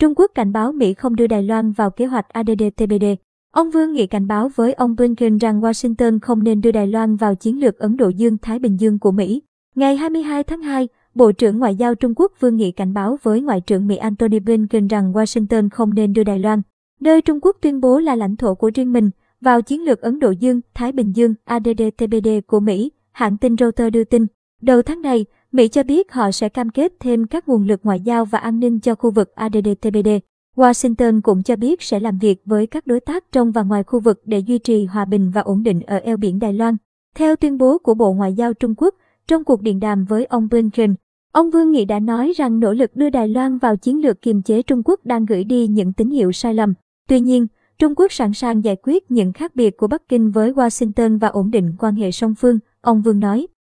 Trung Quốc cảnh báo Mỹ không đưa Đài Loan vào kế hoạch ADD-TBD. Ông Vương Nghị cảnh báo với ông Blinken rằng Washington không nên đưa Đài Loan vào chiến lược Ấn Độ Dương-Thái Bình Dương của Mỹ. Ngày 22 tháng 2, Bộ trưởng Ngoại giao Trung Quốc Vương Nghị cảnh báo với Ngoại trưởng Mỹ Antony Blinken rằng Washington không nên đưa Đài Loan, nơi Trung Quốc tuyên bố là lãnh thổ của riêng mình, vào chiến lược Ấn Độ Dương-Thái Bình Dương ADD-TBD của Mỹ, hãng tin Reuters đưa tin. Đầu tháng này, Mỹ cho biết họ sẽ cam kết thêm các nguồn lực ngoại giao và an ninh cho khu vực ADD-TBD. Washington cũng cho biết sẽ làm việc với các đối tác trong và ngoài khu vực để duy trì hòa bình và ổn định ở eo biển Đài Loan. Theo tuyên bố của Bộ Ngoại giao Trung Quốc, trong cuộc điện đàm với ông Blinken, ông Vương Nghị đã nói rằng nỗ lực đưa Đài Loan vào chiến lược kiềm chế Trung Quốc đang gửi đi những tín hiệu sai lầm. Tuy nhiên, Trung Quốc sẵn sàng giải quyết những khác biệt của Bắc Kinh với Washington và ổn định quan hệ song phương, ông Vương nói.